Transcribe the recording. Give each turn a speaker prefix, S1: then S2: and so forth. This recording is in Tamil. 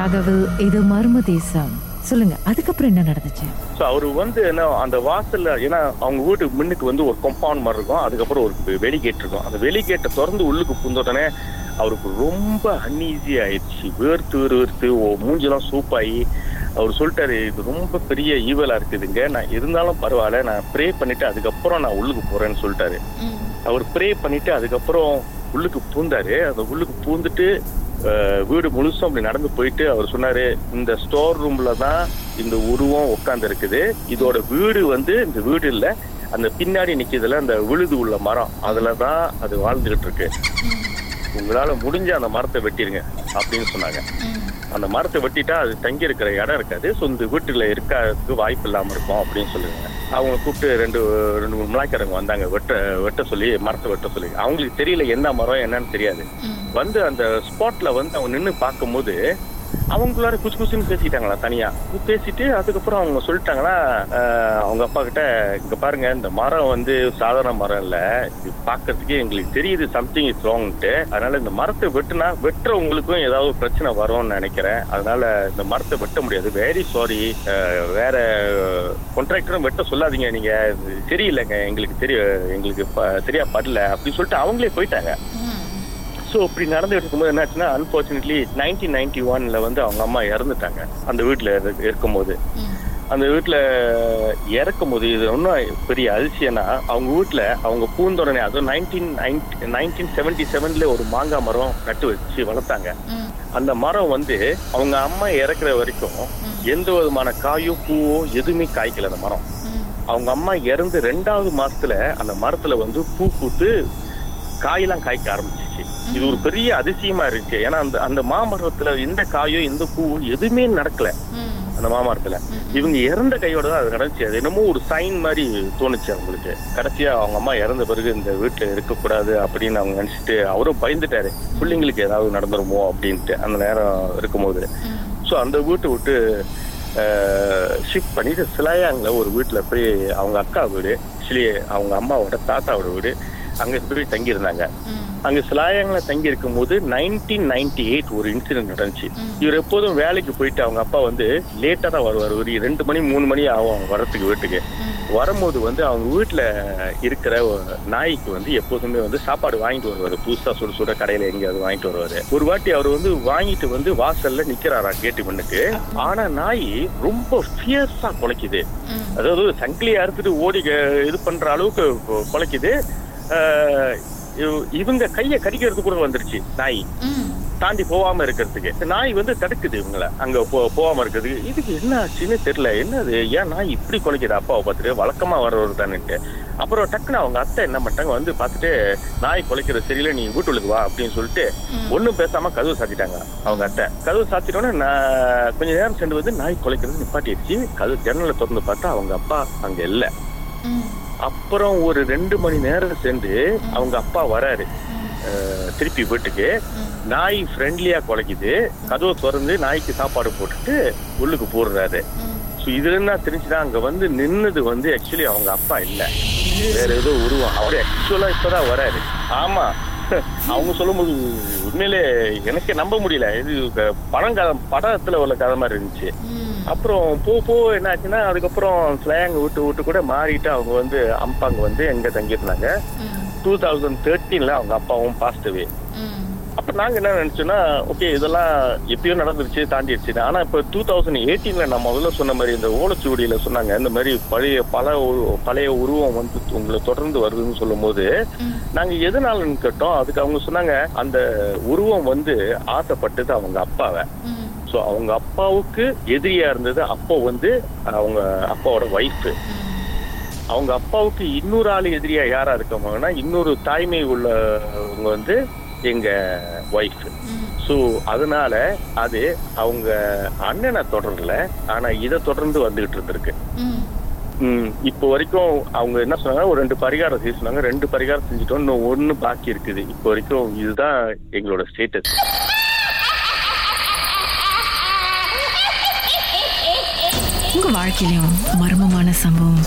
S1: ராகவில் இது மர்ம தேசம். சொல்லுங்க அதுக்கப்புறம் என்ன நடந்துச்சு?
S2: ஸோ அவர் வந்து என்ன அந்த வாசல்ல ஏன்னா அவங்க வீட்டு முன்னுக்கு வந்து ஒரு கம்பவுண்ட் மாதிரி இருக்கும். அதுக்கப்புறம் ஒரு வெளிகேட் இருக்கும். அந்த வெளிகேட்டை திறந்து உள்ளுக்கு புந்த உடனே அவருக்கு ரொம்ப அன்ஈஸி ஆயிடுச்சு. வேர்த்து வேர்த்து ஓ மூஞ்செல்லாம் சூப்பாகி அவர் சொல்லிட்டாரு இது ரொம்ப பெரிய ஈவலா இருக்குதுங்க. நான் இருந்தாலும் பரவாயில்ல நான் ப்ரே பண்ணிட்டு அதுக்கப்புறம் நான் உள்ளுக்கு போறேன்னு சொல்லிட்டாரு. அவர் ப்ரே பண்ணிட்டு அதுக்கப்புறம் உள்ளுக்கு பூந்தாரு. அந்த உள்ளுக்கு பூந்துட்டு வீடு முழுசும் அப்படி நடந்து போயிட்டு அவர் சொன்னாரு இந்த ஸ்டோர் ரூம்ல தான் இந்த உருவம் உட்கார்ந்து இருக்குது இதோட வீடு வந்து இந்த வீடு இல்ல அந்த பின்னாடி நிக்கிறதுல அந்த விழுது உள்ள மரம். அதுல தான் அது வாழ்ந்துகிட்டு இருக்கு. உங்களால முடிஞ்ச அந்த மரத்தை வெட்டிருங்க அப்படின்னு சொன்னாங்க. அந்த மரத்தை வெட்டிட்டா அது தங்கி இருக்கிற இடம் இருக்காது. ஸோ இந்த வீட்டுல இருக்கிறதுக்கு வாய்ப்பு இல்லாம இருக்கும் அப்படின்னு சொல்லுவாங்க. அவங்க கூப்பிட்டு ரெண்டு ரெண்டு மூணு மிளாய்க்காரங்க வந்தாங்க. வெட்ட வெட்ட சொல்லி மரத்தை வெட்ட சொல்லி. அவங்களுக்கு தெரியல என்ன மரம் என்னன்னு தெரியாது. வந்து அந்த ஸ்பாட்ல வந்து அவங்க நின்று பார்க்கும்போது அவங்களார குச்சு குச்சுன்னு பேசிட்டாங்களா தனியா? பேசிட்டு அதுக்கப்புறம் அவங்க சொல்லிட்டாங்களா அவங்க அப்பா கிட்ட இங்க பாருங்க இந்த மரம் வந்து சாதாரண மரம் இல்ல. இது பார்க்கறதுக்கே எங்களுக்கு தெரியுது சம்திங் இஸ் ராங்ட்டு அதனால இந்த மரத்தை வெட்டுனா வெட்டுறவங்களுக்கும் ஏதாவது பிரச்சனை வரும்னு நினைக்கிறேன். அதனால இந்த மரத்தை வெட்ட முடியாது. வெரி சாரி வேற கான்ட்ராக்டரும் வெட்ட சொல்லாதீங்க. நீங்க தெரியலங்க எங்களுக்கு தெரிய எங்களுக்கு ப- சரியா படல. அப்படின்னு சொல்லிட்டு அவங்களே போயிட்டாங்க. ஸோ இப்படி நடந்துட்டு இருக்கும்போது என்னாச்சுன்னா அன்பார்ச்சுனேட்லி நைன்டீன் நைன்டி ஒன்ல வந்து அவங்க அம்மா இறந்துட்டாங்க. அந்த வீட்டில் இருக்கும்போது. அந்த வீட்டில் இறக்கும் போது இது ஒன்றும் பெரிய அதிசயம்னா அவங்க வீட்டில் அவங்க பூந்தொடனே அதுவும் நைன்டீன் நைன்டீன் செவன்டி செவன்ல ஒரு மாங்காய் மரம் நட்டு வச்சு வளர்த்தாங்க. அந்த மரம் வந்து அவங்க அம்மா இறக்குற வரைக்கும் எந்த விதமான காயோ பூவோ எதுவுமே காய்க்கல அந்த மரம். அவங்க அம்மா இறந்து ரெண்டாவது மாசத்துல அந்த மரத்துல வந்து பூ பூத்து காயெல்லாம் காய்க்க ஆரம்பிச்சிச்சு இது ஒரு பெரிய அதிசயமா இருக்கு. ஏன்னா அந்த அந்த மாமரத்துல எந்த காயோ எந்த பூவோ எதுவுமே நடக்கல. அந்த மாமரத்துல. இவங்க இறந்த கையோட தான் அது நடந்துச்சு. அது என்னமோ ஒரு சைன் மாதிரி தோணுச்சு அவங்களுக்கு. கடைசியா அவங்க அம்மா இறந்த பிறகு இந்த வீட்டுல இருக்கக்கூடாது அப்படின்னு அவங்க நினைச்சிட்டு அவரும் பயந்துட்டாரு. பிள்ளைங்களுக்கு ஏதாவது நடந்துருமோ அப்படின்ட்டு அந்த நேரம் இருக்கும்போது. ஸோ அந்த வீட்டை விட்டு ஷிஃப்ட் பண்ணிட்டு சிலாயாங்கில் ஒரு வீட்டில் போய் அவங்க அக்கா வீடு ஆக்சுவலி அவங்க அம்மாவோட தாத்தாவோட வீடு அங்கே போய் தங்கியிருந்தாங்க. அங்கே சிலாயாங்கில் தங்கி இருக்கும்போது நைன்டீன் நைன்டி எயிட் ஒரு இன்சிடென்ட் நடந்துச்சு. இவர் எப்போதும் வேலைக்கு போயிட்டு அவங்க அப்பா வந்து லேட்டாக தான் வருவார். ஒரு ரெண்டு மணி மூணு மணி ஆகும் அவங்க வரத்துக்கு வீட்டுக்கு. வரும்போது வந்து அவங்க வீட்டில் இருக்கிற நாய்க்கு வந்து எப்போதுமே வந்து சாப்பாடு வாங்கிட்டு வருவார். புதுசாக சுட சுட கடையில் எங்கேயாவது வாங்கிட்டு வருவார். ஒரு வாட்டி அவர் வந்து வாங்கிட்டு வந்து வாசல்ல நிக்கிறாரா கேட்டு முன்னுக்கு. ஆனா நாய் ரொம்ப ஃபியர்ஸா குலைக்குது. அதாவது சங்கிலியை அறுத்துட்டு ஓடி இது பண்ற அளவுக்கு குலைக்குது. இவங்க கையை கடிக்கிறது கூட வந்துருச்சு நாய். தாண்டி போகாம இருக்கிறதுக்கு. நாய் வந்து தடுக்குது இவங்கள. அங்க போ போகாம இருக்கிறதுக்கு. இதுக்கு என்ன ஆச்சுன்னு தெரியல. என்னது? ஏன் நாய் இப்படி குலைக்குது? அப்பாவை பார்த்துட்டு வழக்கமா வர்றவர் தானுட்டு அப்புறம் டக்குன்னு அவங்க அத்தை என்ன பண்ணிட்டாங்க? வந்து பார்த்துட்டு நாய் குலைக்கிறது சரியில்லை. நீ வீட்டுக்கு வா அப்படின்னு சொல்லிட்டு ஒண்ணும் பேசாம கதவு சாத்திட்டாங்க அவங்க அத்தை. கதவு சாத்திட்டோன்னே நான் கொஞ்ச நேரம் சென்று வந்து நாய் குலைக்கிறது நிப்பாட்டிடுச்சு. கதவு ஜன்னலை திறந்து பார்த்தா அவங்க அப்பா அங்க இல்ல. அப்புறம் ஒரு ரெண்டு மணி நேரம் சென்று அவங்க அப்பா வராரு. திருப்பி வீட்டுக்கு. நாய் ஃப்ரெண்ட்லியா குலைக்குது. கதவை திறந்து நாய்க்கு சாப்பாடு போட்டுட்டு உள்ளுக்கு போடுறாரு. ஸோ இதுல என்ன தெரிஞ்சுதான் அங்க வந்து நின்னது வந்து ஆக்சுவலி அவங்க அப்பா இல்ல. வேற ஏதோ உருவம். அவரு ஆக்சுவலா இப்பதான் வராரு. ஆமா. அவங்க சொல்லும்போது உண்மையிலே எனக்கே நம்ப முடியல. இது படம் கதை படத்துல உள்ள கதை மாதிரி இருந்துச்சு. அப்புறம் போ போ என்னாச்சுன்னா அதுக்கப்புறம் ஸ்லாங் விட்டு விட்டு கூட மாறிட்டு அவங்க வந்து அம்பாங்க வந்து எங்க தங்கியிருந்தாங்க. டூ தௌசண்ட் தேர்ட்டீன்ல அவங்க அப்பாவும் பாஸ்டவே அப்ப நாங்க என்ன நினைச்சோம்னா ஓகே இதெல்லாம் எப்பயோ நடந்துருச்சு தாண்டிடுச்சு ஆனா இப்ப டூ தௌசண்ட் எயிட்டீன்ல நான் முதல்ல சொன்ன மாதிரி இந்த ஓலச்சுவடியில சொன்னாங்க இந்த மாதிரி பழைய பல பழைய உருவம் வந்து உங்களை தொடர்ந்து வருதுன்னு சொல்லும்போது நாங்க எதனாலன்னு கேட்டோம் அதுக்கு அவங்க சொன்னாங்க அந்த உருவம் வந்து ஆசைப்பட்டது அவங்க அப்பாவை. ஸோ அவங்க அப்பாவுக்கு எதிரியா இருந்தது. அப்போ வந்து அவங்க அப்பாவோட ஒய்ஃப் அவங்க அப்பாவுக்கு இன்னொரு ஆள் எதிரியா யாரா இருக்கவங்கன்னா இன்னொரு தாய்மை உள்ளவங்க வந்து எங்க ஒய்ஃப் ஸோ அதனால அது அவங்க அண்ணனை தொடரல. ஆனா இதை தொடர்ந்து வந்துகிட்டு இருந்திருக்கு. இப்போ வரைக்கும் அவங்க என்ன சொன்னாங்க ஒரு ரெண்டு பரிகாரம் செய்ய சொன்னாங்க. ரெண்டு பரிகாரம் செஞ்சுட்டோம். இன்னும் ஒண்ணு பாக்கி இருக்குது. இப்போ வரைக்கும் இதுதான் எங்களோட ஸ்டேட்டஸ்
S1: உங்க வாழ்க்கையிலும் மர்மமான சம்பவம்